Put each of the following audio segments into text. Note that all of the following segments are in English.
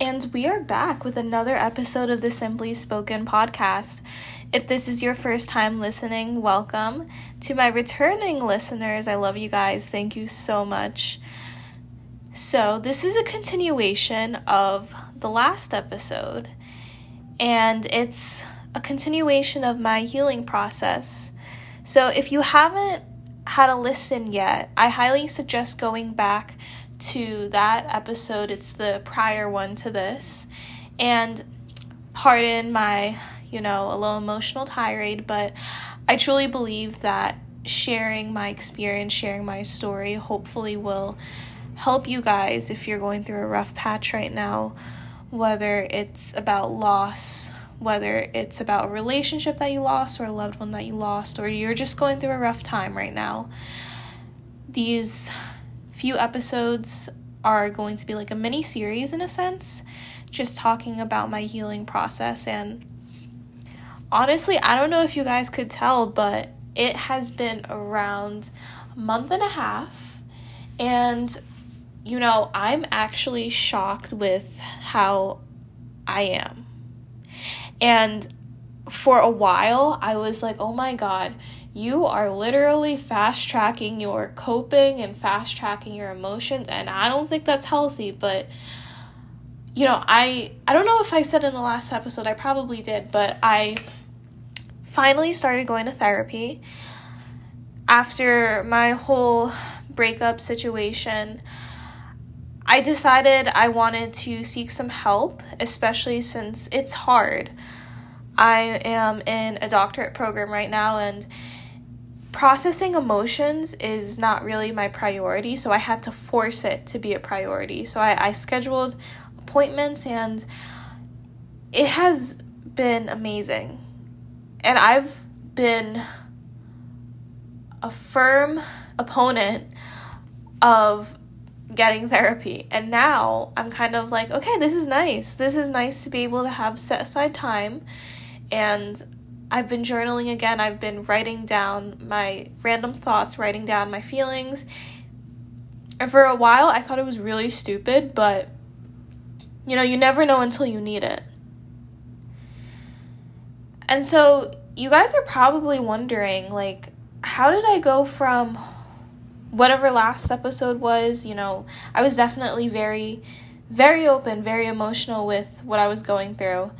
And we are back with another episode of the Simply Spoken podcast. If this is your first time listening, welcome. To my returning listeners, I love you guys. Thank you so much. So, this is a continuation of the last episode, and it's a continuation of my healing process. So, if you haven't had a listen yet, I highly suggest going back to that episode. It's the prior one to this. And pardon my, you know, a little emotional tirade, but I truly believe that sharing my experience, sharing my story, hopefully will help you guys if you're going through a rough patch right now, whether it's about loss, whether it's about a relationship that you lost or a loved one that you lost, or you're just going through a rough time right now. These few episodes are going to be like a mini series in a sense, just talking about my healing process. And honestly, I don't know if you guys could tell, but it has been around a month and a half. And, you know, I'm actually shocked with how I am. And for a while, I was like, oh my God, you are literally fast tracking your coping and fast tracking your emotions and i don't think that's healthy but you know i i don't know if i said in the last episode i probably did but i finally started going to therapy. After my whole breakup situation i decided i wanted to seek some help especially since it's hard. I am in a doctorate program right now and processing emotions is not really my priority, so I had to force it to be a priority. So I, I scheduled appointments and it has been amazing. And I've been a firm opponent of getting therapy. And now I'm kind of like, okay, this is nice. This is nice to be able to have set aside time and I've been journaling again. I've been writing down my random thoughts, writing down my feelings. And for a while, I thought it was really stupid, but you know, you never know until you need it. And so, you guys are probably wondering, like, how did I go from whatever last episode was? You know, I was definitely very, very open, very emotional with what I was going through.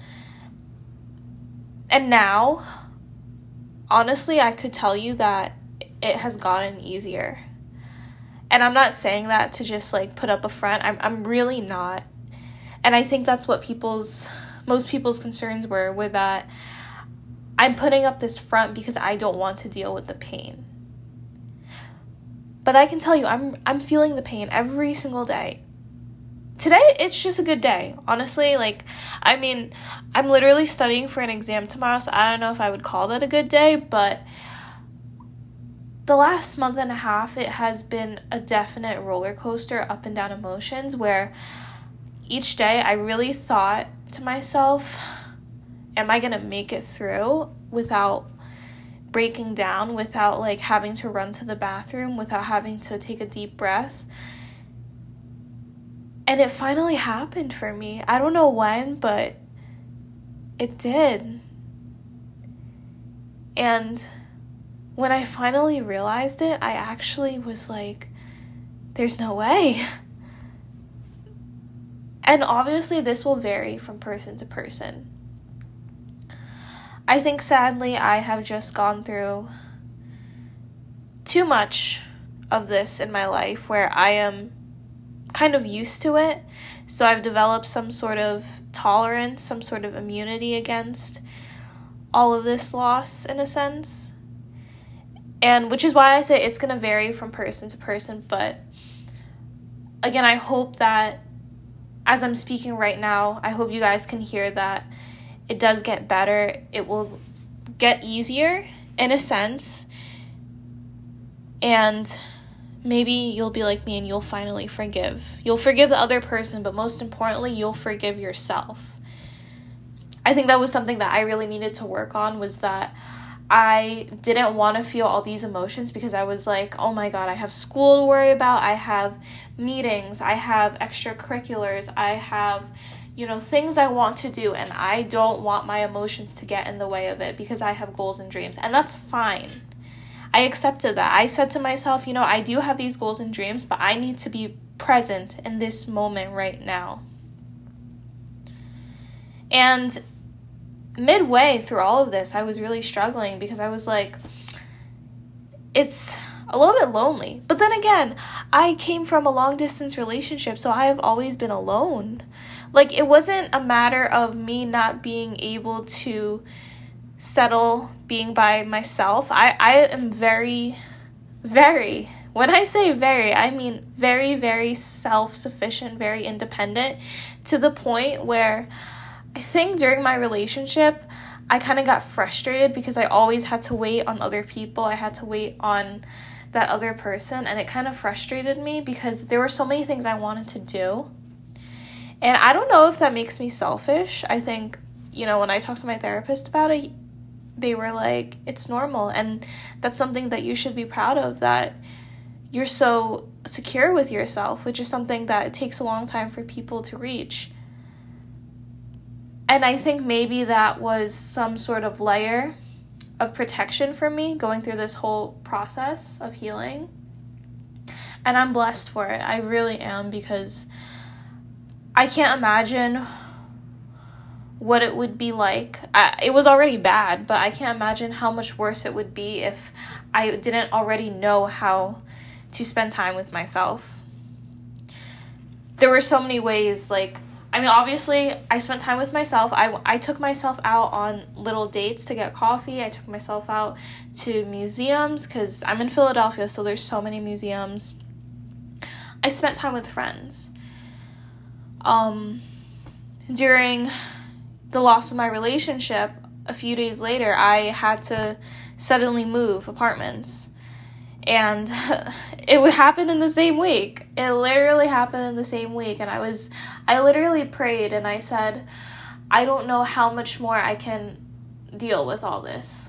And now, honestly, I could tell you that it has gotten easier. And I'm not saying that to just like put up a front. I'm I'm really not. And I think that's what people's most people's concerns were with that I'm putting up this front because I don't want to deal with the pain. But I can tell you I'm I'm feeling the pain every single day today it's just a good day. Honestly like i mean i'm literally studying for an exam tomorrow so i don't know if i would call that a good day but the last month and a half it has been a definite roller coaster up and down emotions where each day i really thought to myself am i going to make it through without breaking down without like having to run to the bathroom without having to take a deep breath and it finally happened for me. I don't know when, but it did. And when I finally realized it, I actually was like, there's no way. And obviously, this will vary from person to person. I think sadly, I have just gone through too much of this in my life where I am kind of used to it. So I've developed some sort of tolerance, some sort of immunity against all of this loss in a sense. And which is why I say it's going to vary from person to person, but again, I hope that as I'm speaking right now, I hope you guys can hear that it does get better. It will get easier in a sense. And maybe you'll be like me and you'll finally forgive. You'll forgive the other person, but most importantly, you'll forgive yourself. I think that was something that I really needed to work on was that I didn't want to feel all these emotions because I was like, oh my god, I have school to worry about, I have meetings, I have extracurriculars, I have, you know, things I want to do, and I don't want my emotions to get in the way of it because I have goals and dreams, and that's fine. I accepted that. I said to myself, you know, I do have these goals and dreams, but I need to be present in this moment right now. And midway through all of this, I was really struggling because I was like, it's a little bit lonely. But then again, I came from a long distance relationship, so I have always been alone. Like, it wasn't a matter of me not being able to settle being by myself. I, I am very, very, when I say very, I mean very, very self sufficient, very independent to the point where I think during my relationship, I kind of got frustrated because I always had to wait on other people. I had to wait on that other person, and it kind of frustrated me because there were so many things I wanted to do. And I don't know if that makes me selfish. I think, you know, when I talk to my therapist about it, they were like, it's normal. And that's something that you should be proud of that you're so secure with yourself, which is something that takes a long time for people to reach. And I think maybe that was some sort of layer of protection for me going through this whole process of healing. And I'm blessed for it. I really am because I can't imagine what it would be like. I, it was already bad, but I can't imagine how much worse it would be if I didn't already know how to spend time with myself. There were so many ways, like, I mean, obviously, I spent time with myself. I, I took myself out on little dates to get coffee. I took myself out to museums because I'm in Philadelphia, so there's so many museums. I spent time with friends. Um, during the loss of my relationship, a few days later, I had to suddenly move apartments. And it would happen in the same week. It literally happened in the same week. And i was i literally prayed and i said i don't know how much more i can deal with all this.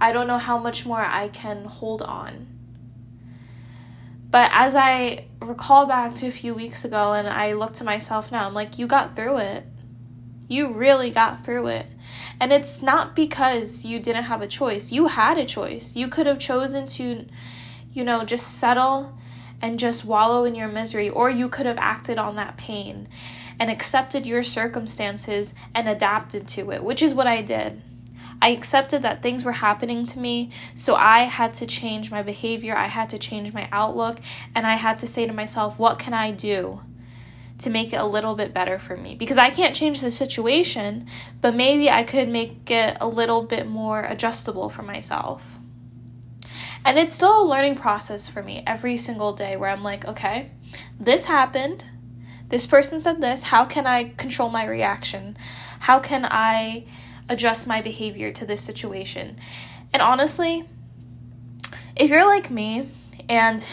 I don't know how much more i can hold on. But as i recall back to a few weeks ago and i look to myself now i'm like you got through it you really got through it. And it's not because you didn't have a choice. You had a choice. You could have chosen to you know, just settle and just wallow in your misery, or you could have acted on that pain and accepted your circumstances and adapted to it, which is what I did. I accepted that things were happening to me, so I had to change my behavior, I had to change my outlook, and I had to say to myself, what can I do to make it a little bit better for me? Because I can't change the situation, but maybe I could make it a little bit more adjustable for myself. And it's still a learning process for me every single day where I'm like, okay, this happened. This person said this. How can I control my reaction? How can I adjust my behavior to this situation? And honestly, if you're like me and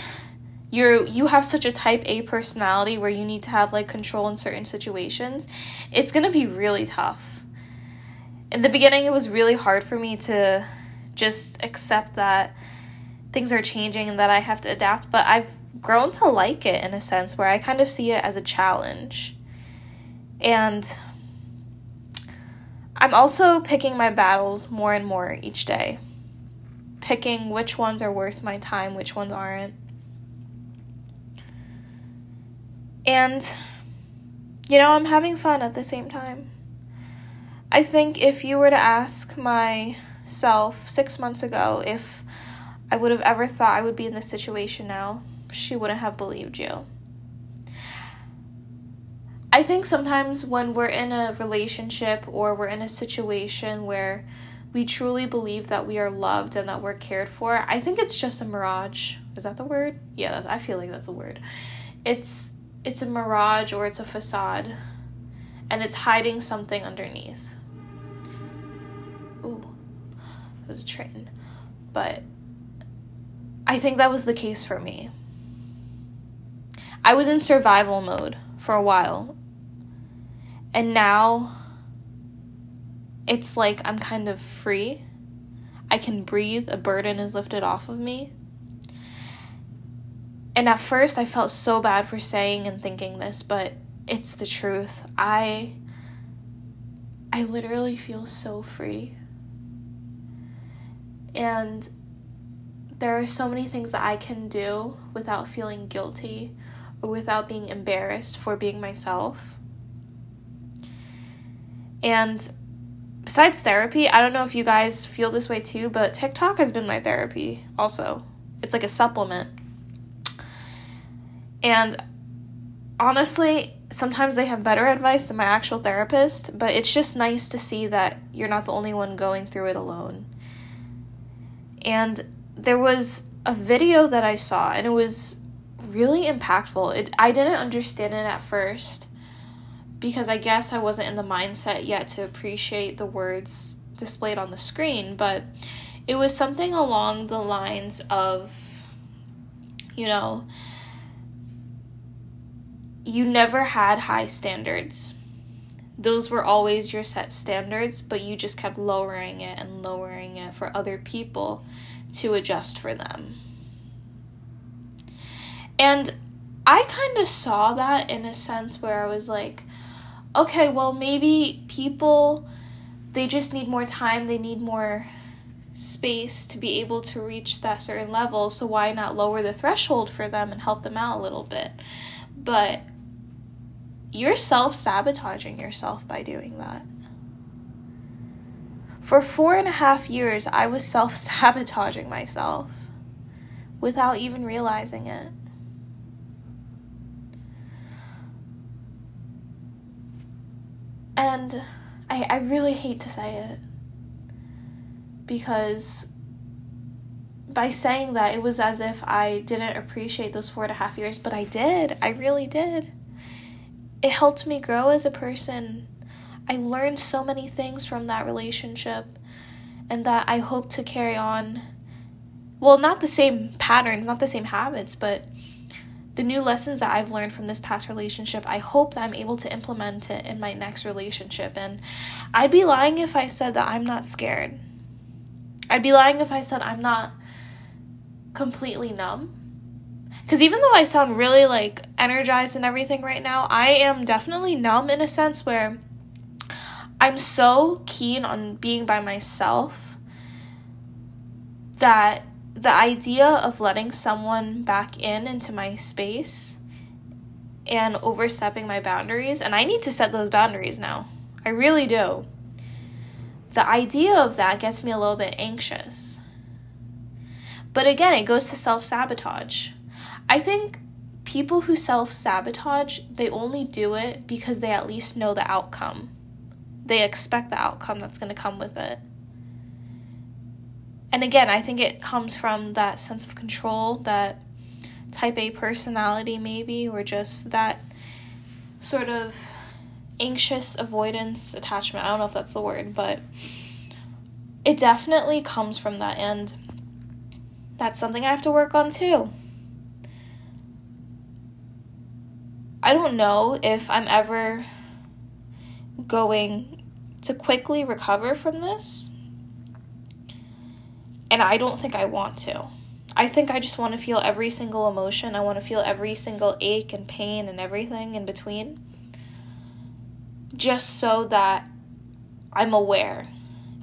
you're you have such a type A personality where you need to have like control in certain situations, it's going to be really tough. In the beginning it was really hard for me to just accept that things are changing and that I have to adapt, but I've grown to like it in a sense where I kind of see it as a challenge. And I'm also picking my battles more and more each day. Picking which ones are worth my time, which ones aren't. And, you know, I'm having fun at the same time. I think if you were to ask myself six months ago if I would have ever thought I would be in this situation now, she wouldn't have believed you. I think sometimes when we're in a relationship or we're in a situation where we truly believe that we are loved and that we're cared for, I think it's just a mirage. Is that the word? Yeah, I feel like that's a word. It's it's a mirage or it's a facade and it's hiding something underneath. Ooh. It was a train. But I think that was the case for me. I was in survival mode for a while. And now it's like I'm kind of free. I can breathe, a burden is lifted off of me. And at first, I felt so bad for saying and thinking this, but it's the truth. I I literally feel so free. And there are so many things that I can do without feeling guilty or without being embarrassed for being myself. And besides therapy, I don't know if you guys feel this way too, but TikTok has been my therapy also. It's like a supplement. And honestly, sometimes they have better advice than my actual therapist, but it's just nice to see that you're not the only one going through it alone. And there was a video that I saw, and it was really impactful. It, I didn't understand it at first because I guess I wasn't in the mindset yet to appreciate the words displayed on the screen, but it was something along the lines of, you know, you never had high standards. Those were always your set standards, but you just kept lowering it and lowering it for other people to adjust for them. And I kind of saw that in a sense where I was like, okay, well, maybe people, they just need more time, they need more space to be able to reach that certain level, so why not lower the threshold for them and help them out a little bit? But you're self sabotaging yourself by doing that. For four and a half years, I was self sabotaging myself without even realizing it. And I, I really hate to say it because by saying that, it was as if I didn't appreciate those four and a half years, but I did. I really did. It helped me grow as a person. I learned so many things from that relationship, and that I hope to carry on. Well, not the same patterns, not the same habits, but the new lessons that I've learned from this past relationship, I hope that I'm able to implement it in my next relationship. And I'd be lying if I said that I'm not scared. I'd be lying if I said I'm not completely numb. Because even though I sound really like energized and everything right now, I am definitely numb in a sense where I'm so keen on being by myself that the idea of letting someone back in into my space and overstepping my boundaries, and I need to set those boundaries now. I really do. The idea of that gets me a little bit anxious. But again, it goes to self sabotage. I think people who self sabotage, they only do it because they at least know the outcome. They expect the outcome that's going to come with it and again, I think it comes from that sense of control, that type A personality, maybe, or just that sort of anxious avoidance attachment. I don't know if that's the word, but it definitely comes from that. And that's something I have to work on too. I don't know if I'm ever going to quickly recover from this and I don't think I want to. I think I just want to feel every single emotion. I want to feel every single ache and pain and everything in between. Just so that I'm aware.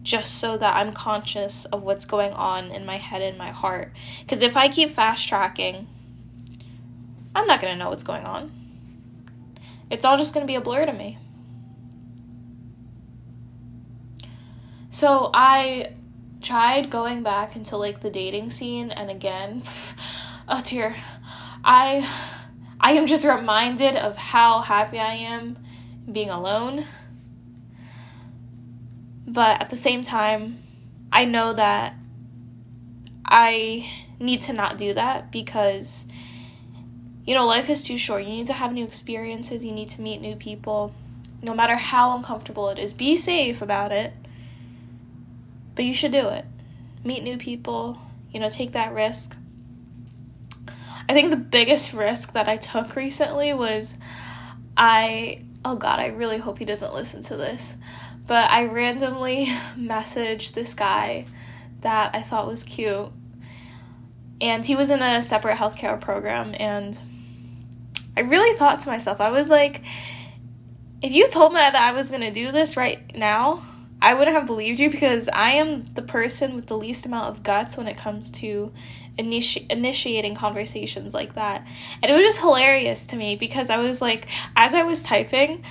Just so that I'm conscious of what's going on in my head and my heart. Because if I keep fast tracking, I'm not going to know what's going on. It's all just going to be a blur to me. So I tried going back into like the dating scene and again oh dear i i am just reminded of how happy i am being alone but at the same time i know that i need to not do that because you know life is too short you need to have new experiences you need to meet new people no matter how uncomfortable it is be safe about it but you should do it. Meet new people, you know, take that risk. I think the biggest risk that I took recently was I oh god, I really hope he doesn't listen to this. But I randomly messaged this guy that I thought was cute. And he was in a separate healthcare program and I really thought to myself, I was like if you told me that I was to do this right now, I wouldn't have believed you because I am the person with the least amount of guts when it comes to initi- initiating conversations like that. And it was just hilarious to me because I was like, as I was typing,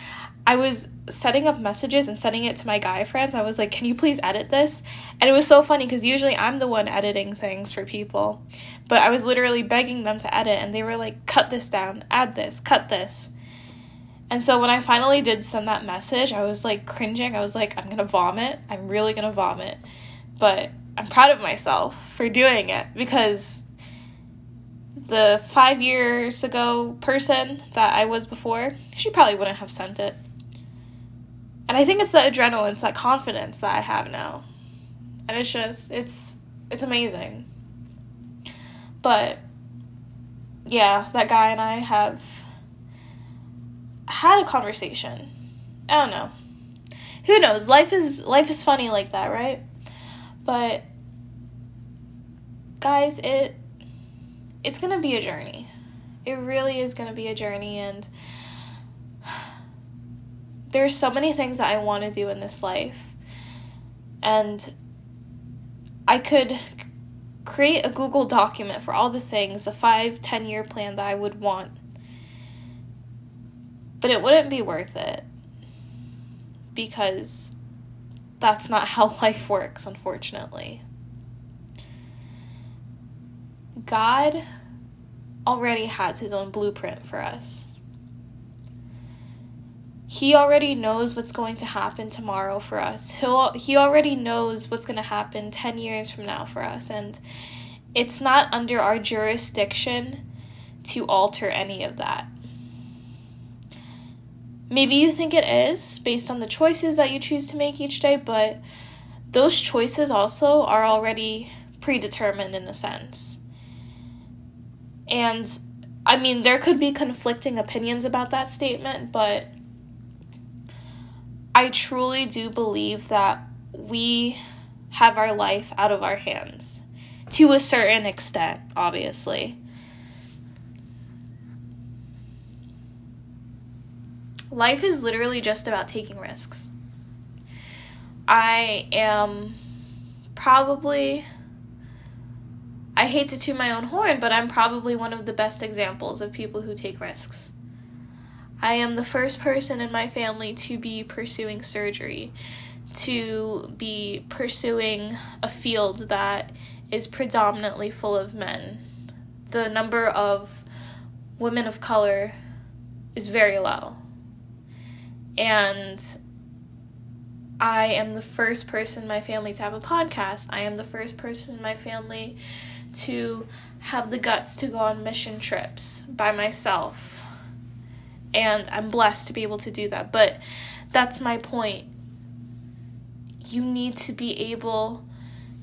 I was setting up messages and sending it to my guy friends. I was like, can you please edit this? And it was so funny because usually I'm the one editing things for people. But I was literally begging them to edit, and they were like, cut this down, add this, cut this. And so when I finally did send that message, I was like cringing. I was like, I'm gonna vomit. I'm really gonna vomit. But I'm proud of myself for doing it because the five years ago person that I was before, she probably wouldn't have sent it. And I think it's the adrenaline, it's that confidence that I have now. And it's just, it's, it's amazing. But yeah, that guy and I have had a conversation. I don't know. Who knows? Life is life is funny like that, right? But guys, it it's going to be a journey. It really is going to be a journey and there's so many things that I want to do in this life. And I could create a Google document for all the things, a five, ten year plan that I would want. But it wouldn't be worth it because that's not how life works, unfortunately. God already has his own blueprint for us. He already knows what's going to happen tomorrow for us. He'll, he already knows what's going to happen 10 years from now for us. And it's not under our jurisdiction to alter any of that. Maybe you think it is based on the choices that you choose to make each day, but those choices also are already predetermined in a sense. And I mean, there could be conflicting opinions about that statement, but I truly do believe that we have our life out of our hands to a certain extent, obviously. Life is literally just about taking risks. I am probably I hate to toot my own horn, but I'm probably one of the best examples of people who take risks. I am the first person in my family to be pursuing surgery, to be pursuing a field that is predominantly full of men. The number of women of color is very low. And I am the first person in my family to have a podcast. I am the first person in my family to have the guts to go on mission trips by myself. And I'm blessed to be able to do that. But that's my point. You need to be able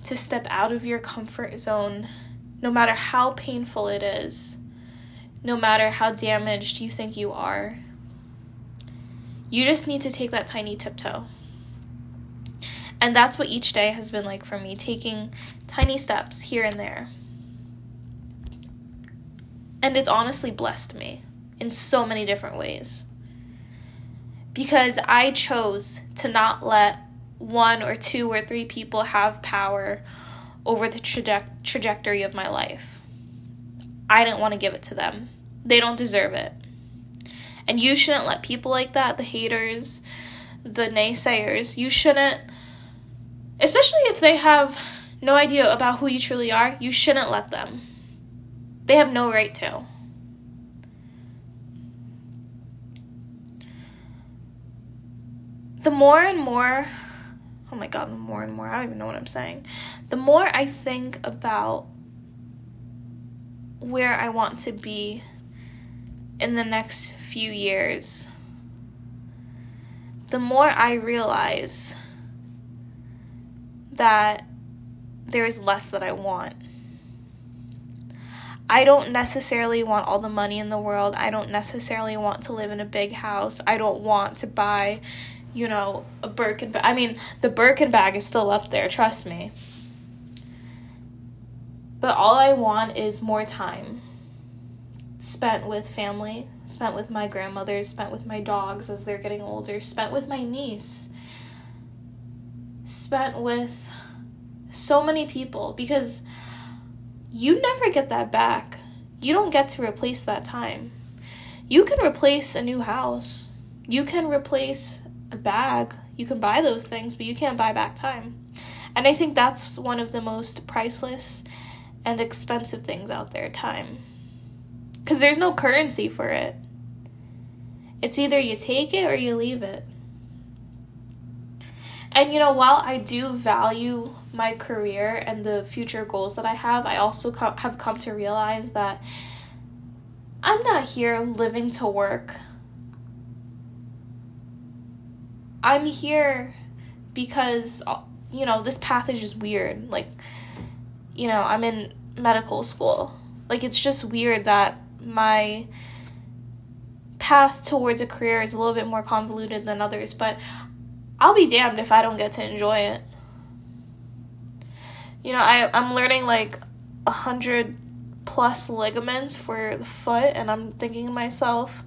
to step out of your comfort zone, no matter how painful it is, no matter how damaged you think you are. You just need to take that tiny tiptoe. And that's what each day has been like for me, taking tiny steps here and there. And it's honestly blessed me in so many different ways. Because I chose to not let one or two or three people have power over the traje- trajectory of my life. I didn't want to give it to them. They don't deserve it. And you shouldn't let people like that, the haters, the naysayers, you shouldn't, especially if they have no idea about who you truly are, you shouldn't let them. They have no right to. The more and more, oh my god, the more and more, I don't even know what I'm saying. The more I think about where I want to be in the next few years, the more I realize that there is less that I want. I don't necessarily want all the money in the world. I don't necessarily want to live in a big house. I don't want to buy, you know, a Birkin bag. I mean, the Birkin bag is still up there, trust me. But all I want is more time spent with family, spent with my grandmothers, spent with my dogs as they're getting older, spent with my niece, spent with so many people because you never get that back. You don't get to replace that time. You can replace a new house, you can replace bag, you can buy those things, but you can't buy back time. And I think that's one of the most priceless and expensive things out there time. Because there's no currency for it. It's either you take it or you leave it. And you know, while I do value my career and the future goals that I have, I also co- have come to realize that I'm not here living to work. I'm here because, uh, you know, this path is just weird. Like, you know, I'm in medical school. Like, it's just weird that my path towards a career is a little bit more convoluted than others, but I'll be damned if I don't get to enjoy it. You know, I, I'm learning like a hundred plus ligaments for the foot, and I'm thinking to myself,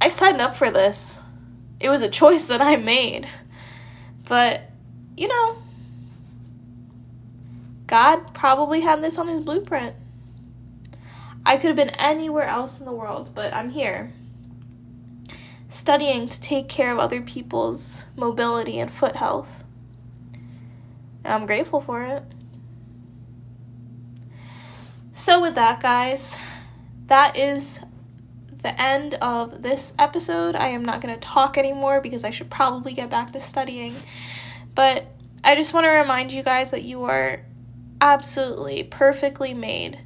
I signed up for this. It was a choice that I made. But, you know, God probably had this on his blueprint. I could have been anywhere else in the world, but I'm here studying to take care of other people's mobility and foot health. And I'm grateful for it. So, with that, guys, that is the end of this episode. I am not going to talk anymore because I should probably get back to studying. But I just want to remind you guys that you are absolutely perfectly made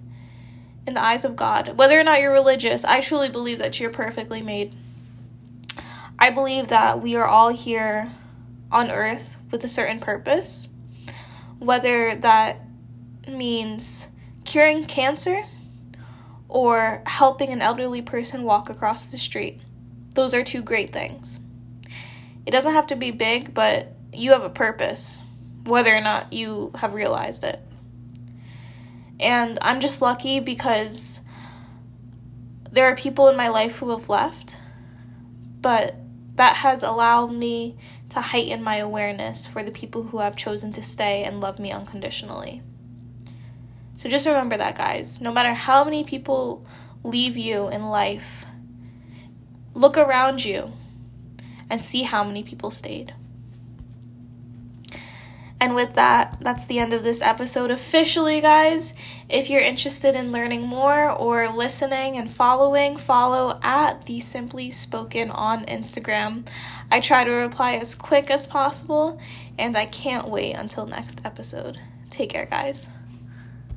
in the eyes of God. Whether or not you're religious, I truly believe that you're perfectly made. I believe that we are all here on earth with a certain purpose, whether that means curing cancer or helping an elderly person walk across the street. Those are two great things. It doesn't have to be big, but you have a purpose, whether or not you have realized it. And I'm just lucky because there are people in my life who have left, but that has allowed me to heighten my awareness for the people who have chosen to stay and love me unconditionally. So just remember that, guys. No matter how many people leave you in life, look around you and see how many people stayed. And with that, that's the end of this episode officially, guys. If you're interested in learning more or listening and following, follow at the Simply Spoken on Instagram. I try to reply as quick as possible, and I can't wait until next episode. Take care, guys.